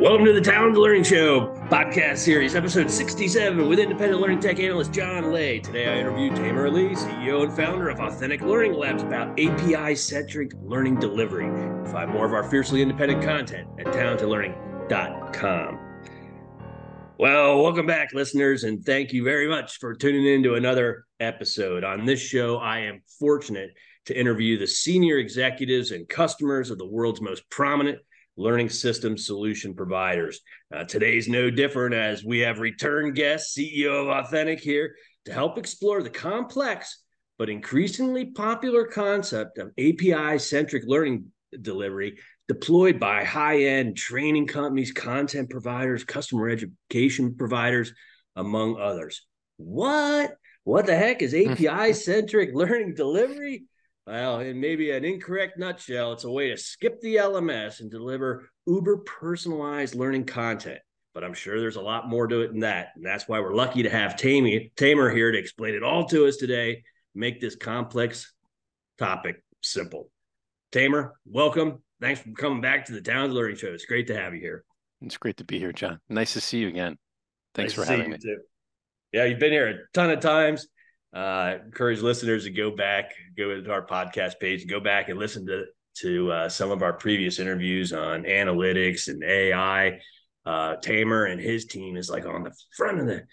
Welcome to the Talented Learning Show podcast series, episode 67 with independent learning tech analyst John Leh. Today I interview Tamer Ali, CEO and founder of Authentic Learning Labs, about API centric learning delivery. Find more of our fiercely independent content at talentedlearning.com. Well, welcome back, listeners, and thank you very much for tuning in to another episode. On this show, I am fortunate to interview the senior executives and customers of the world's most prominent learning system solution providers. Uh, today's no different as we have return guest, CEO of Authentic here to help explore the complex but increasingly popular concept of API centric learning delivery deployed by high end training companies, content providers, customer education providers, among others. What? What the heck is API centric learning delivery? Well, in maybe an incorrect nutshell, it's a way to skip the LMS and deliver uber personalized learning content. But I'm sure there's a lot more to it than that. And that's why we're lucky to have Tammy, Tamer here to explain it all to us today, make this complex topic simple. Tamer, welcome. Thanks for coming back to the Talented Learning Show. It's great to have you here. It's great to be here, John. Nice to see you again. Thanks nice for having me. Too. Yeah, you've been here a ton of times. Uh, encourage listeners to go back, go to our podcast page, go back and listen to to uh, some of our previous interviews on analytics and AI. Uh, Tamer and his team is like on the front of the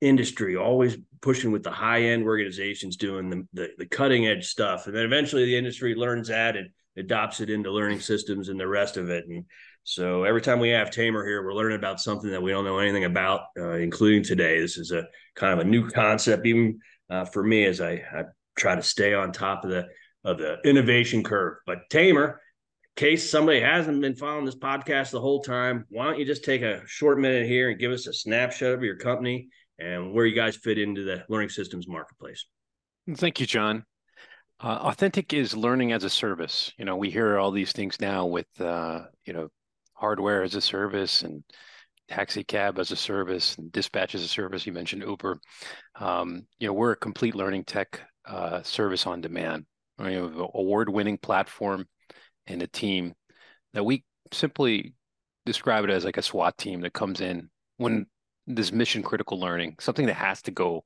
industry, always pushing with the high end organizations doing the, the, the cutting edge stuff, and then eventually the industry learns that and adopts it into learning systems and the rest of it. And so every time we have Tamer here, we're learning about something that we don't know anything about, uh, including today. This is a kind of a new concept, even uh, for me, as I, I try to stay on top of the of the innovation curve. But Tamer, case somebody hasn't been following this podcast the whole time, why don't you just take a short minute here and give us a snapshot of your company and where you guys fit into the learning systems marketplace? Thank you, John. Uh, authentic is learning as a service. You know, we hear all these things now with, uh, you know, hardware as a service and taxi cab as a service and dispatch as a service. You mentioned Uber. Um, you know, we're a complete learning tech uh, service on demand. We have an award-winning platform and a team that we simply describe it as like a SWAT team that comes in when this mission critical learning, something that has to go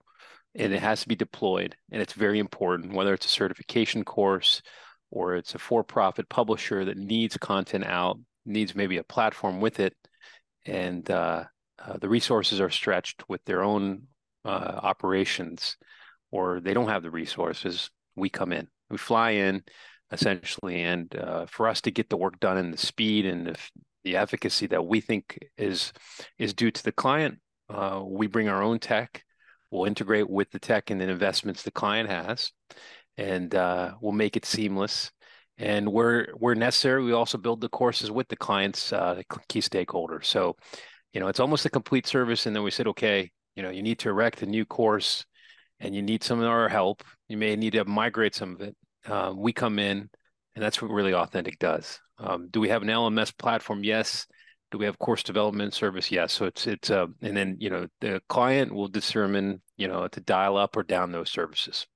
and it has to be deployed and it's very important whether it's a certification course or it's a for-profit publisher that needs content out needs maybe a platform with it and uh, uh, the resources are stretched with their own uh, operations or they don't have the resources we come in we fly in essentially and uh, for us to get the work done and the speed and the, the efficacy that we think is is due to the client uh, we bring our own tech We'll integrate with the tech and the investments the client has, and we'll make it seamless. And where where necessary, we also build the courses with the clients, uh, key stakeholders. So, you know, it's almost a complete service. And then we said, okay, you know, you need to erect a new course, and you need some of our help. You may need to migrate some of it. Um, we come in, and that's what really authentic does. Um, do we have an LMS platform? Yes. Do we have course development service? Yes. So it's it's uh, and then you know the client will determine you know to dial up or down those services.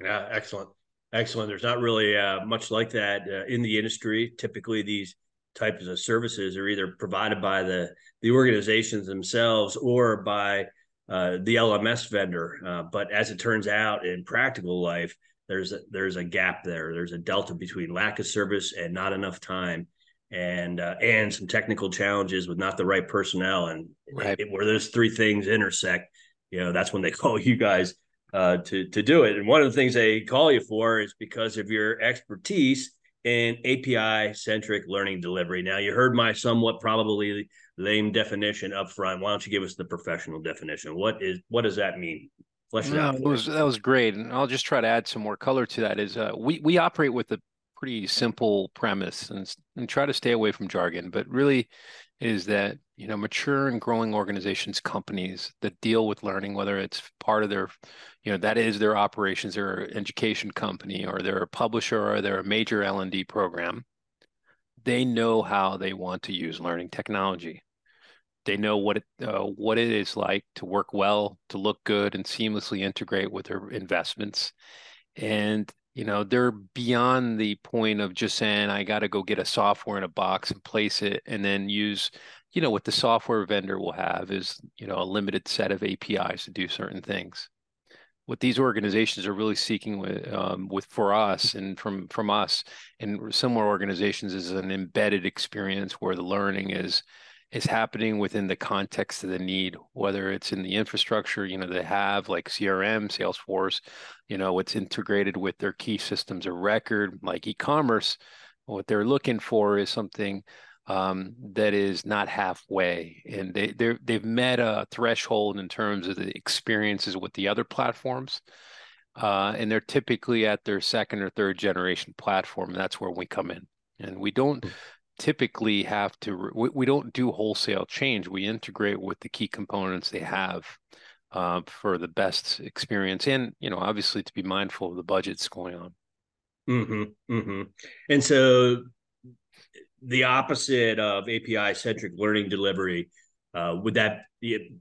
Yeah, excellent, excellent. There's not really uh, much like that uh, in the industry. Typically, these types of services are either provided by the the organizations themselves or by uh, the LMS vendor. Uh, but as it turns out, in practical life, there's a, there's a gap there. There's a delta between lack of service and not enough time and uh, and some technical challenges with not the right personnel and right. it, where those three things intersect you know that's when they call you guys uh, to to do it. And one of the things they call you for is because of your expertise in API centric learning delivery. Now you heard my somewhat probably lame definition up front. Why don't you give us the professional definition? What is what does that mean? Flesh it no, out. was, that was great. And I'll just try to add some more color to that is uh, we we operate with a pretty simple premise and, and try to stay away from jargon, but really is that you know mature and growing organizations companies that deal with learning whether it's part of their you know that is their operations they're education company or they're a publisher or they're a major l&d program they know how they want to use learning technology. They know what it uh, what it is like to work well to look good and seamlessly integrate with their investments. And you know they're beyond the point of just saying i got to go get a software in a box and place it and then use you know what the software vendor will have is you know a limited set of apis to do certain things what these organizations are really seeking with um, with for us and from from us and similar organizations is an embedded experience where the learning is is happening within the context of the need, whether it's in the infrastructure, you know, they have like CRM, Salesforce, you know, what's integrated with their key systems of record, like e-commerce. What they're looking for is something um, that is not halfway, and they they they've met a threshold in terms of the experiences with the other platforms. Uh, and they're typically at their second or third generation platform. And that's where we come in. And we don't hmm typically have to we, we don't do wholesale change we integrate with the key components they have uh, for the best experience and you know obviously to be mindful of the budgets going on mm-hmm, mm-hmm. and so the opposite of api centric learning delivery uh, would that be it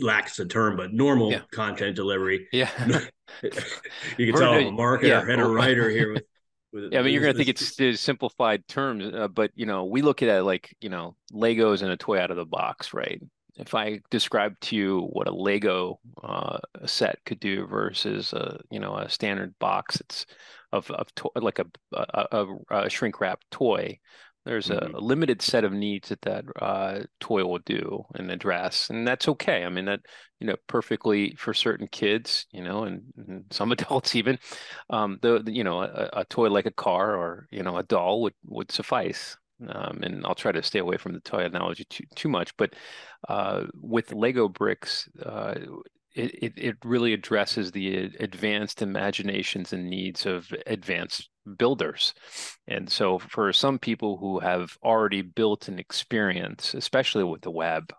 lacks a term, but normal yeah. content delivery. Yeah. you can tell I'm a marketer yeah. and a writer here with yeah, I mean, you're going to think it's the simplified terms, uh, but you know, we look at it like you know, Legos and a toy out of the box, right? If I describe to you what a Lego uh, set could do versus a you know a standard box, it's of of to- like a, a, a shrink wrap toy, there's mm-hmm. a, limited set of needs that that uh, toy will do and address, and that's okay. I mean that you know perfectly for certain kids, you know, and, and some adults even. Um, the, the you know a, a, toy like a car or you know a doll would would suffice. Um, and I'll try to stay away from the toy analogy too too much, but uh, with Lego bricks, uh, it, it, really addresses the advanced imaginations and needs of advanced builders. And so for some people who have already built an experience, especially with the web,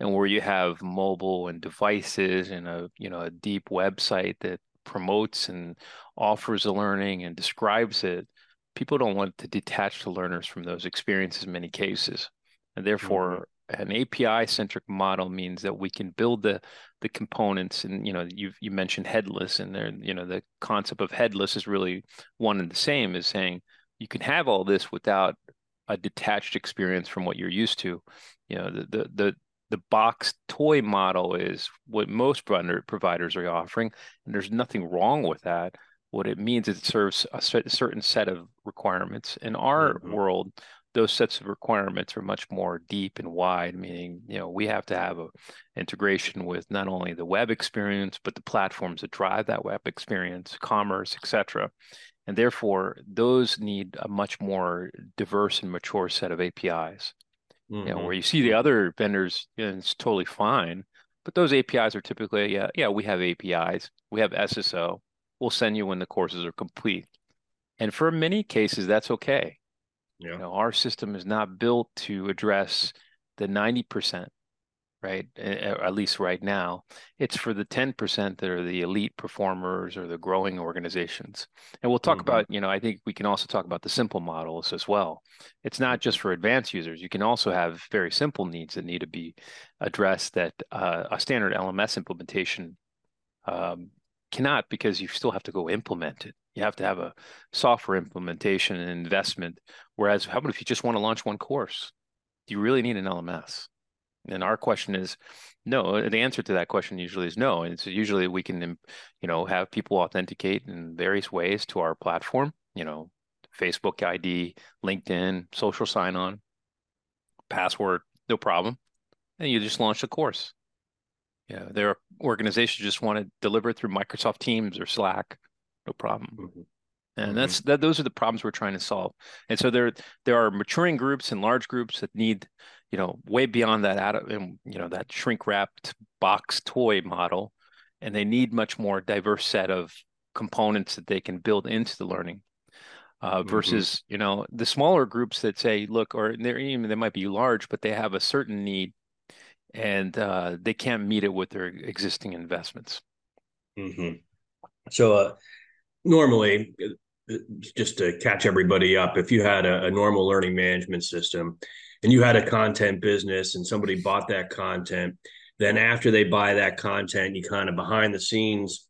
and where you have mobile and devices and a you know a deep website that promotes and offers a learning and describes it, people don't want to detach the learners from those experiences in many cases. And therefore, mm-hmm. an API centric model means that we can build the the components and you know you you mentioned headless and there you know the concept of headless is really one and the same as saying you can have all this without a detached experience from what you're used to you know the the the, the box toy model is what most provider providers are offering and there's nothing wrong with that what it means is it serves a certain set of requirements in our mm-hmm. world those sets of requirements are much more deep and wide meaning you know we have to have a integration with not only the web experience but the platforms that drive that web experience commerce etc and therefore those need a much more diverse and mature set of apis mm-hmm. you know where mm-hmm. you see the other vendors you know, it's totally fine but those apis are typically yeah yeah we have apis we have sso we'll send you when the courses are complete and for many cases that's okay yeah. You know, our system is not built to address the 90%, right? At least right now. It's for the 10% that are the elite performers or the growing organizations. And we'll talk mm-hmm. about, you know, I think we can also talk about the simple models as well. It's not just for advanced users. You can also have very simple needs that need to be addressed that uh, a standard LMS implementation um, cannot because you still have to go implement it. You have to have a software implementation and investment. Whereas, how about if you just want to launch one course? Do you really need an LMS? And our question is no. The answer to that question usually is no. And so usually we can, you know, have people authenticate in various ways to our platform. You know, Facebook ID, LinkedIn, social sign-on, password, no problem. And you just launch a course. Yeah, there are organizations just want to deliver it through Microsoft Teams or Slack no problem. Mm-hmm. And mm-hmm. that's that. Those are the problems we're trying to solve. And so there there are maturing groups and large groups that need, you know, way beyond that out of you know that shrink wrapped box toy model, and they need much more diverse set of components that they can build into the learning. Uh, mm-hmm. versus mm-hmm. you know the smaller groups that say look or they're even they might be large but they have a certain need and uh, they can't meet it with their existing investments mm-hmm. so uh, normally uh, just to catch everybody up if you had a, a, normal learning management system and you had a content business and somebody bought that content then after they buy that content you kind of behind the scenes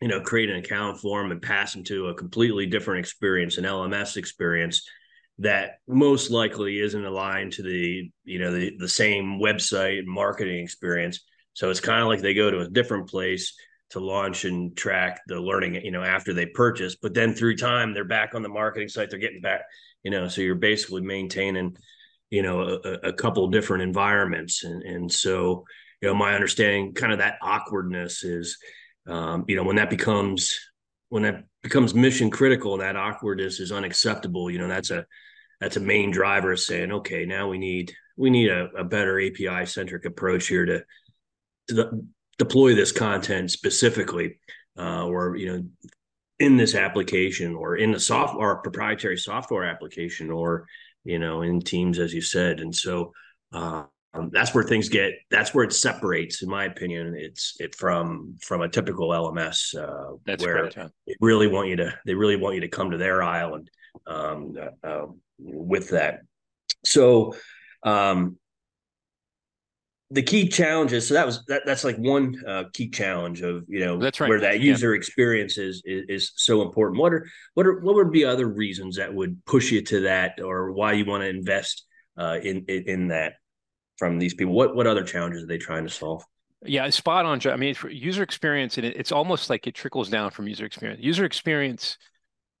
you know, create an account for them and pass them to a completely different experience, an LMS experience that most likely isn't aligned to the, you know, the, the same website and marketing experience. So it's kind of like they go to a different place to launch and track the learning, you know, after they purchase, but then through time they're back on the marketing site, they're getting back, you know, so you're basically maintaining, you know, a, a couple different environments. And, and so, you know, my understanding kind of that awkwardness is, um, you know, when that becomes when that becomes mission critical that awkwardness is unacceptable, you know, that's a that's a main driver saying, okay, now we need we need a, a better API centric approach here to to the, deploy this content specifically, uh, or you know, in this application or in the software proprietary software application or you know in teams as you said. And so uh, um, that's where things get that's where it separates in my opinion. It's it from from a typical lms uh, that's where correct, they really want you to they really want you to come to their island um, uh, uh, with that. So um, the key challenges so that was that that's like one uh, key challenge of you know that's right. where that user yeah. experience is, is, is so important. What are what are what would be other reasons that would push you to that or why you want to invest uh, in, in in that from these people? What what other challenges are they trying to solve? Yeah, spot on. I mean, for user experience, and it's almost like it trickles down from user experience. User experience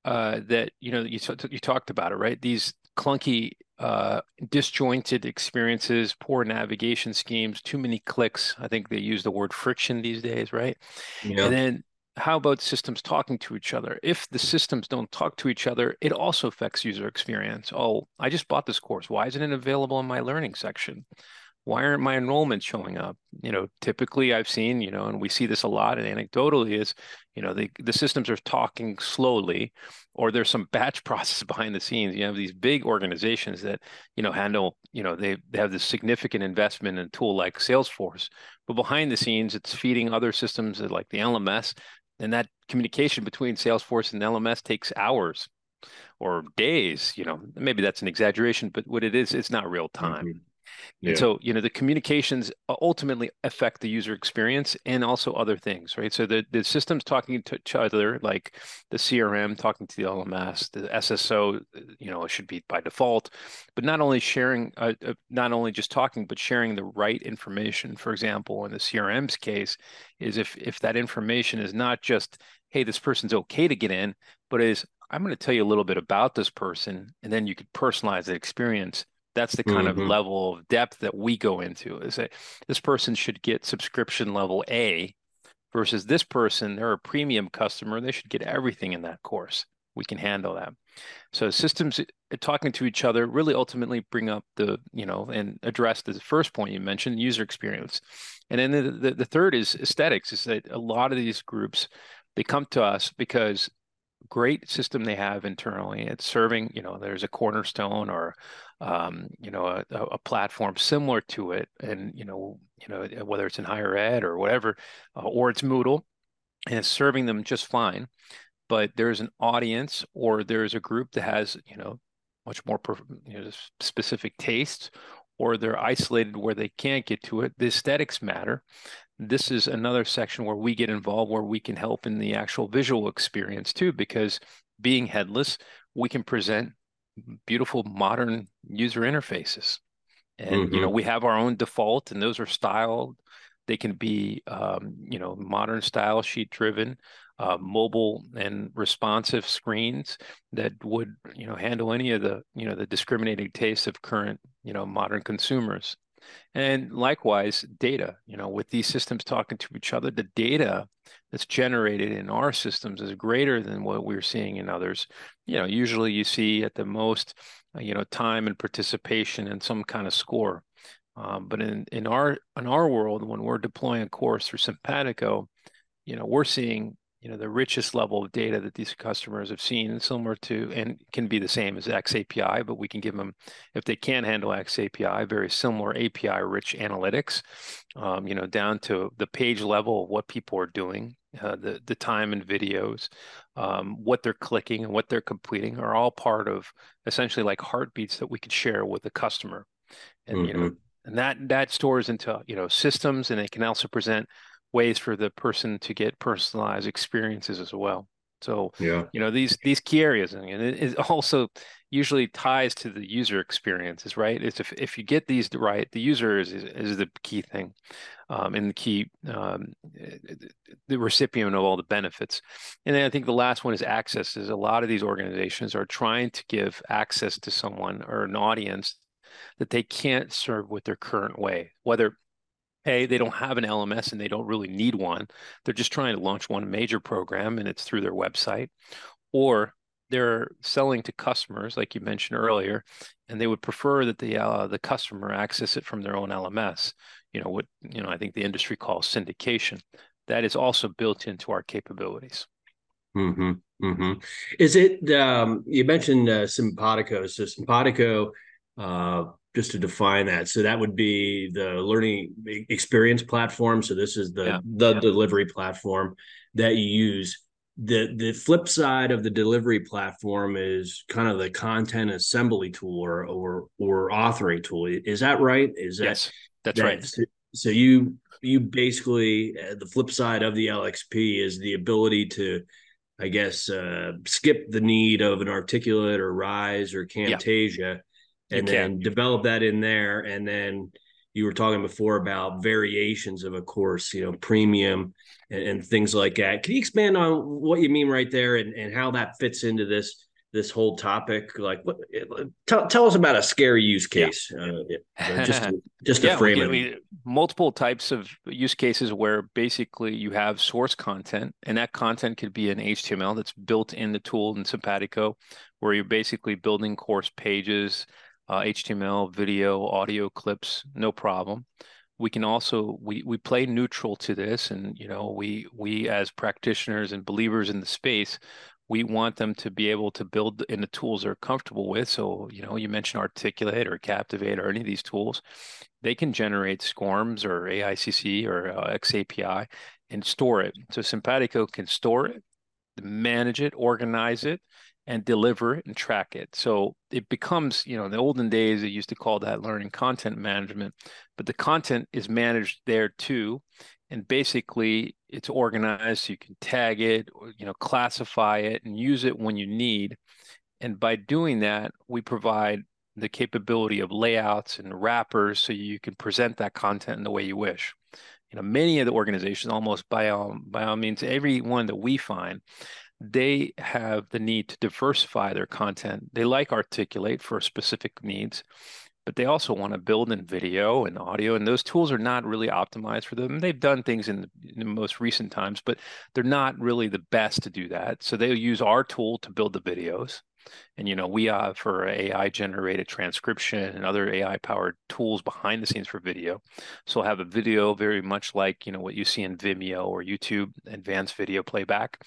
uh, that you know you you talked about it, right? These clunky, uh, disjointed experiences, poor navigation schemes, too many clicks. I think they use the word friction these days, right? Yeah. And then how about systems talking to each other? If the systems don't talk to each other, it also affects user experience. Oh, I just bought this course. Why isn't it available in my learning section? Why aren't my enrollments showing up? You know, typically I've seen, you know, and we see this a lot and anecdotally is, you know, the, the systems are talking slowly or there's some batch process behind the scenes. You have these big organizations that, you know, handle, you know, they, they have this significant investment in a tool like Salesforce, but behind the scenes, it's feeding other systems like the LMS and that communication between Salesforce and LMS takes hours or days. You know, maybe that's an exaggeration, but what it is, it's not real time. Mm-hmm. Yeah. And so, you know, the communications ultimately affect the user experience and also other things, right? So the, the systems talking to each other, like the CRM talking to the LMS, the SSO, you know, should be by default, but not only sharing, uh, uh, not only just talking, but sharing the right information. For example, in the CRM's case, is if if that information is not just, hey, this person's okay to get in, but is I'm going to tell you a little bit about this person, and then you could personalize the experience that's the kind mm-hmm. of level of depth that we go into. Is that this person should get subscription level A versus this person, they're a premium customer. They should get everything in that course. We can handle that. So systems uh, talking to each other really ultimately bring up the, you know, and address the first point you mentioned, user experience. And then the, the, the third is aesthetics, is that a lot of these groups, they come to us because great system they have internally. It's serving, you know, there's a cornerstone or um, you know, a, a, platform similar to it, and you know, you know, whether it's in higher ed or whatever, uh, or it's Moodle, and it's serving them just fine. But there's an audience, or there's a group that has, you know, much more you know, specific tastes, or they're isolated where they can't get to it. The aesthetics matter. This is another section where we get involved, where we can help in the actual visual experience too, because being headless, we can present beautiful modern user interfaces. And mm-hmm. you know, mm-hmm. we have our own default, and those are styled. They can be, um, you know, modern style sheet driven, uh, mobile and responsive screens that would, you know, handle any of the, you know, the discriminating tastes of current, you know, modern consumers. And likewise, data, you know, with these systems talking to each other, the data that's generated in our systems is greater than what we're seeing in others. You know, usually you see at the most, uh, you know, time and participation and some kind of score. Um, but in, in our in our world, when we're deploying a course through Simpatico, you know, we're seeing you know the richest level of data that these customers have seen similar to and can be the same as XAPI, but we can give them if they can't handle XAPI, very similar API rich analytics, um, you know, down to the page level of what people are doing, uh, the the time and videos, um, what they're clicking and what they're completing are all part of essentially like heartbeats that we could share with the customer, and mm-hmm. you know, mm-hmm. and that that stores into you know systems, and it can also present ways for the person to get personalized experiences as well. So yeah, you know these these key areas, and it, also usually ties to the user experiences, right? It's if if you get these right, the user is is, is the key thing, um, and the key um, the recipient of all the benefits. And then I think the last one is access. Is a lot of these organizations are trying to give access to someone or an audience that they can't serve with their current way, whether hey, they don't have an LMS and they don't really need one. They're just trying to launch one major program and it's through their website. Or they're selling to customers, like you mentioned earlier, and they would prefer that the uh, the customer access it from their own LMS. You know what you know I think the industry calls syndication. That is also built into our capabilities. Mm-hmm. Mm-hmm. Is it um, you mentioned uh, Simpatico? So Simpatico uh, just to define that. So that would be the learning experience platform. So this is the yeah. the yeah. delivery platform that you use. The the flip side of the delivery platform is kind of the content assembly tool or or, or authoring tool. Is that right? Is that yes that's that, right. so, so you you basically uh, the flip side of the lxp is the ability to i guess uh, skip the need of an articulate or rise or camtasia yeah and then develop that in there. And then you were talking before about variations of a course you know premium and, and, things like that. Can you expand on what you mean right there and, and how that fits into this this whole topic? Like what tell, tell us about a scary use case yeah. uh, just to, just to yeah, frame it. we, multiple types of use cases where basically you have source content and that content could be an html that's built in the tool in simpatico where you're basically building course pages uh, HTML, video, audio clips, no problem. We can also we we play neutral to this, and you know we we as practitioners and believers in the space, we want them to be able to build in the tools they're comfortable with. So you know you mentioned Articulate or Captivate or any of these tools, they can generate SCORMs or AICC or uh, XAPI and store it. So Simpatico can store it, manage it, organize it, and deliver it and track it. So it becomes, you know, in the olden days, it used to call that learning content management, but the content is managed there too. And basically, it's organized so you can tag it, or, you know, classify it and use it when you need. And by doing that, we provide the capability of layouts and wrappers so you can present that content in the way you wish. You know, many of the organizations, almost by all, by all means, every one that we find, they have the need to diversify their content. They like Articulate for specific needs, but they also want to build in video and audio, and those tools are not really optimized for them. They've done things in the, in the most recent times, but they're not really the best to do that. So they'll use our tool to build the videos. And you know, we have for AI generated transcription and other AI powered tools behind the scenes for video. So we'll have a video very much like you know what you see in Vimeo or YouTube, advanced video playback.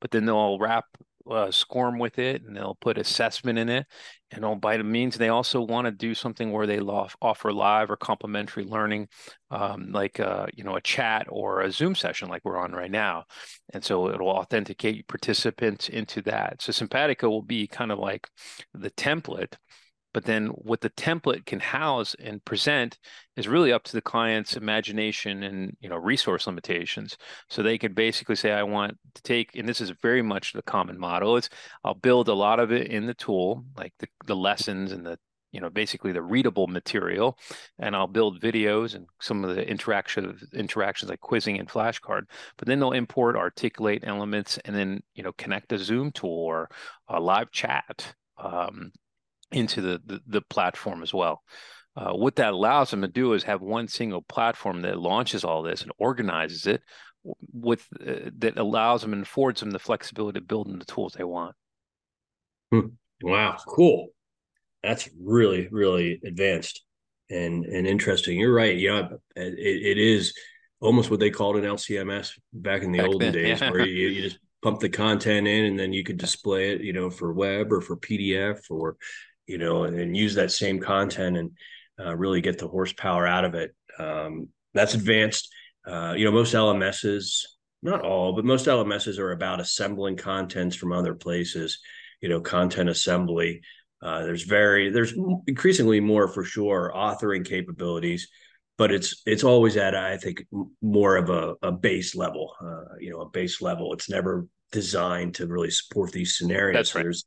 But then they'll wrap uh, SCORM with it and they'll put assessment in it. And all by the means, they also want to do something where they offer live or complimentary learning, um, like uh, you know a chat or a Zoom session like we're on right now. And so it'll authenticate participants into that. So Simpatico will be kind of like the template but then what the template can house and present is really up to the client's imagination and you know resource limitations. So they could basically say i want to take and this is very much the common model. It's i'll build a lot of it in the tool like the, the lessons and the you know basically the readable material and i'll build videos and some of the interaction interactions like quizzing and flashcard. But then they'll import articulate elements and then you know connect a zoom tool or a live chat um, into the, the, the platform as well. Uh, what that allows them to do is have one single platform that launches all this and organizes it with uh, that allows them and affords them the flexibility to build in the tools they want. Hmm. Wow, cool. That's really really advanced and and interesting. You're right. Yeah, it, it is almost what they called an LCMS back in the back olden then, days, yeah. where you, you just pump the content in and then you could display it, you know, for web or for PDF or you know, and, and use that same content and uh, really get the horsepower out of it. Um, that's advanced. Uh, you know, most LMSs, not all, but most LMSs are about assembling contents from other places. You know, content assembly. Uh, there's very there's increasingly more for sure authoring capabilities. but it's it's always at I think more of a, a base level. Uh, you know, a base level. It's never designed to really support these scenarios. That's right. There's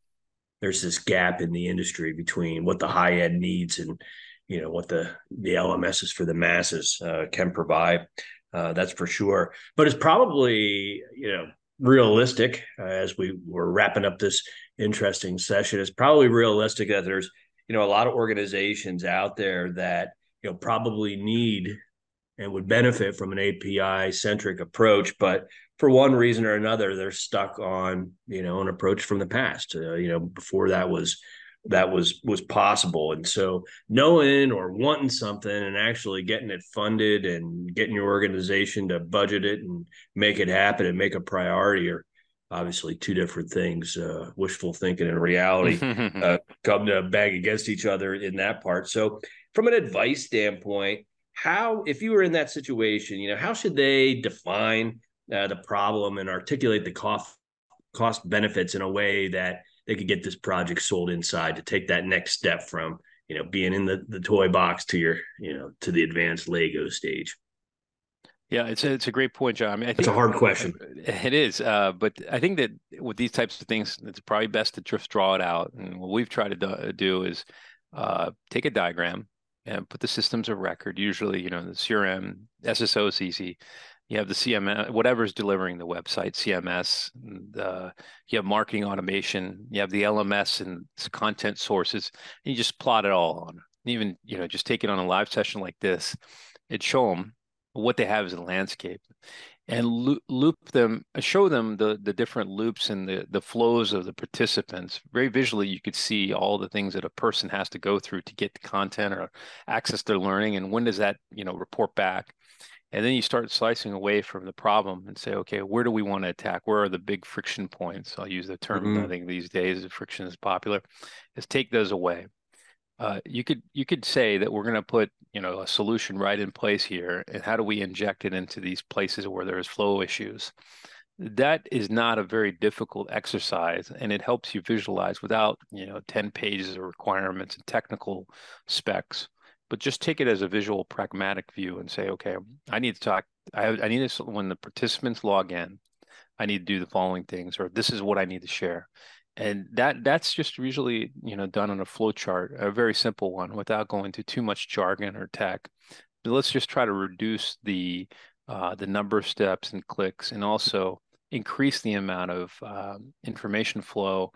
there's this gap in the industry between what the high end needs and you know what the the LMSs for the masses uh, can provide. Uh, that's for sure. But it's probably you know realistic uh, as we were wrapping up this interesting session. It's probably realistic that there's you know a lot of organizations out there that you know probably need and would benefit from an API centric approach, but for one reason or another, they're stuck on you know an approach from the past. Uh, you know, before that was that was was possible, and so knowing or wanting something and actually getting it funded and getting your organization to budget it and make it happen and make a priority are obviously two different things. Uh, wishful thinking and reality uh, come to bang against each other in that part. So, from an advice standpoint, how if you were in that situation, you know, how should they define uh, the problem and articulate the cost cost benefits in a way that they could get this project sold inside to take that next step from you know being in the, the toy box to your you know to the advanced lego stage? Yeah it's a, it's a great point john. I mean, I it's a hard question. it is uh, but i think that with these types of things it's probably best to just draw it out. And what we've tried to do is uh, take a diagram and put the systems of record usually you know the crm sso is easy. you have the CMS, whatever's delivering the website, CMS, and, uh, you have marketing automation, you have the LMS and content sources, and you just plot it all on. Even, you know, just take it on a live session like this, it show them what they have as a landscape and loop, loop them, show them the, the different loops and the, the flows of the participants. Very visually, you could see all the things that a person has to go through to get the content or access their learning. And when does that, you know, report back? and then you start slicing away from the problem and say okay where do we want to attack where are the big friction points i'll use the term mm-hmm. i think these days friction is popular is take those away uh, you could you could say that we're going to put you know a solution right in place here and how do we inject it into these places where there's flow issues? That is not a very difficult exercise and it helps you visualize without you know 10 pages of requirements and technical specs. But just take it as a visual pragmatic view and say okay i need to talk i, I need to when the participants log in. I need to do the following things or this is what i need to share and that that's just usually you know done on a flow chart a very simple one without going to too much jargon or tech. But let's just try to reduce the uh, the number of steps and clicks and also increase the amount of um, information flow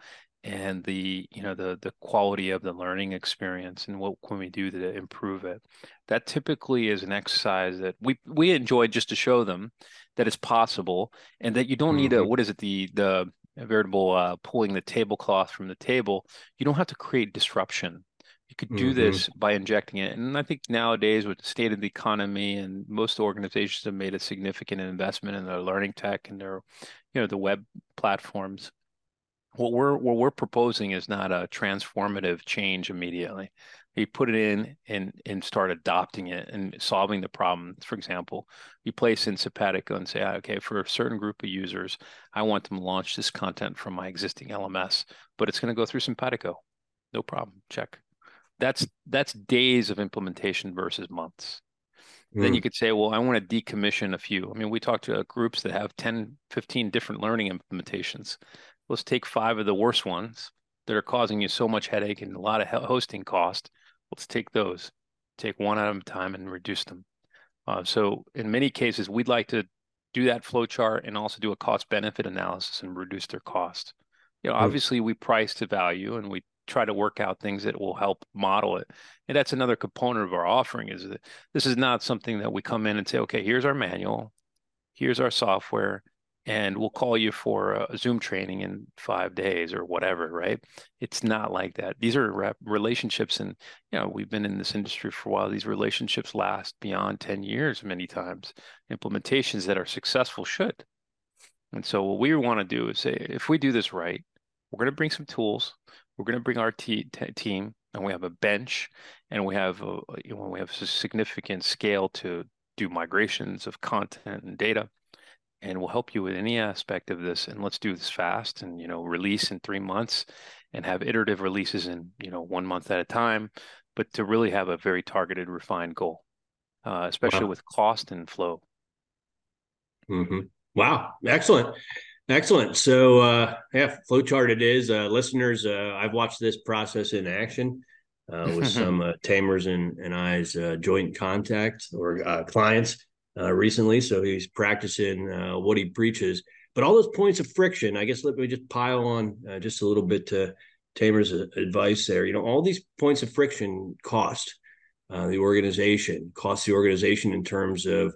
and the you know the the quality of the learning experience and what can we do to improve it. That typically is an exercise that we we enjoy just to show them that it's possible and that you don't need mm-hmm. a what is it? The the veritable uh, pulling the tablecloth from the table you don't have to create disruption you could do mm-hmm. this by injecting it and i think nowadays with the state of the economy and most organizations have made a significant investment in their learning tech and their you know the web platforms what we're what we're proposing is not a transformative change immediately. You put it in and and start adopting it and solving the problem. For example, you place in Simpatico and say, ah, okay, for a certain group of users, I want them to launch this content from my existing LMS, but it's going to go through Simpatico. No problem. Check. That's that's days of implementation versus months. Mm. Then you could say, well, I want to decommission a few. I mean, we talk to groups that have 10, 15 different learning implementations let's take five of the worst ones that are causing you so much headache and a lot of hosting cost. Let's take those, take one at a time and reduce them. Uh, so in many cases, we'd like to do that flow chart and also do a cost benefit analysis and reduce their cost. You know, obviously we price to value and we try to work out things that will help model it. And that's another component of our offering is that this is not something that we come in and say, okay, here's our manual, here's our software, and we'll call you for a Zoom training in five days or whatever, right? It's not like that. These are relationships, and you know we've been in this industry for a while. These relationships last beyond ten years many times. Implementations that are successful should. And so what we want to do is say, if we do this right, we're going to bring some tools. We're going to bring our t- t- team, and we have a bench, and we have a, you know, we have a significant scale to do migrations of content and data and we'll help you with any aspect of this and let's do this fast and you know release in three months and have iterative releases in you know one month at a time but to really have a very targeted refined goal uh, especially wow. with cost and flow. Mm-hmm. Wow, excellent. Excellent. So, uh, yeah, flowchart it is. Uh, listeners, uh, I've watched this process in action uh, with some uh, Tamers and, and I's uh, joint contact or uh, clients uh, recently. So he's practicing uh, what he preaches. But all those points of friction, I guess, let me just pile on uh, just a little bit to Tamer's uh, advice there. You know, all these points of friction cost uh, the organization, cost the organization in terms of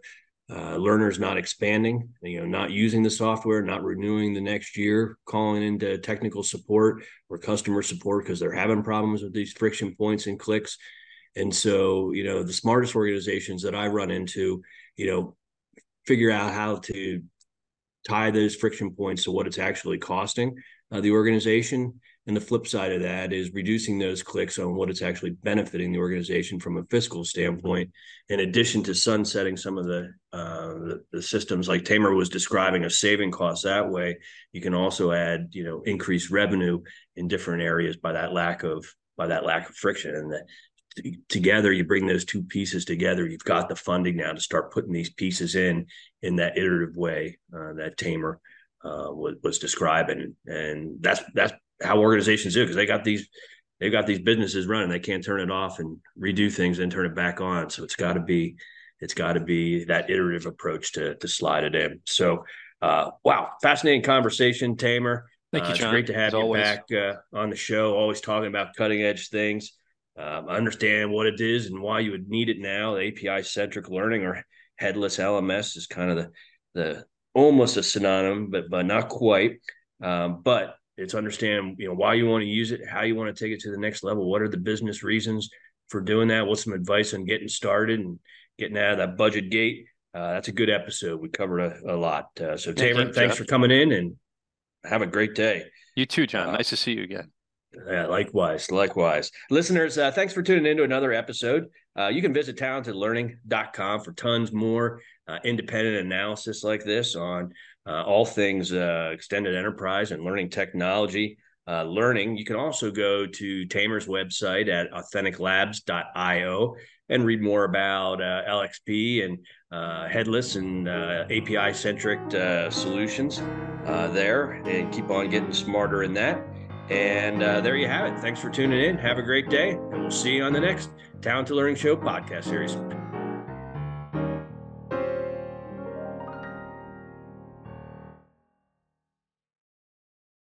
uh, learners not expanding, you know, not using the software, not renewing the next year, calling into technical support or customer support because they're having problems with these friction points and clicks. And so, you know, the smartest organizations that I run into, you know, figure out how to tie those friction points to what it's actually costing uh, the organization and the flip side of that is reducing those clicks on what it's actually benefiting the organization from a fiscal standpoint. In addition to sunsetting some of the, uh, the, the systems like Tamer was describing of saving costs that way, you can also add you know increased revenue in different areas by that lack of by that lack of friction. And that together you bring those two pieces together you've got the funding now to start putting these pieces in in that iterative way uh, that tamer uh, was, was describing and that's that's how organizations do because they got these they've got these businesses running they can't turn it off and redo things and turn it back on so it's got to be it's got to be that iterative approach to to slide it in so uh, wow fascinating conversation tamer Thank you, uh, John. It's great to have As you always. back uh, on the show. Always talking about cutting edge things. Um, I understand what it is and why you would need it now. The API centric learning or headless LMS is kind of the the almost a synonym, but but not quite. Um, but it's understand you know why you want to use it, how you want to take it to the next level. What are the business reasons for doing that? What's some advice on getting started and getting out of that budget gate? Uh, that's a good episode. We covered a, a lot. Uh, so Tamer, you, thanks for coming in and have a great day. You too, John. Uh, nice to see you again. Yeah, likewise, likewise. Listeners, uh, thanks for tuning into another episode. Uh, you can visit talentedlearning.com for tons more uh, independent analysis like this on uh, all things uh, extended enterprise and learning technology. Uh, learning, you can also go to Tamer's website at authenticlabs.io and read more about LXP and headless and API centric solutions there and keep on getting smarter in that. And uh, there you have it. Thanks for tuning in. Have a great day, and we'll see you on the next Talented Learning Show podcast series.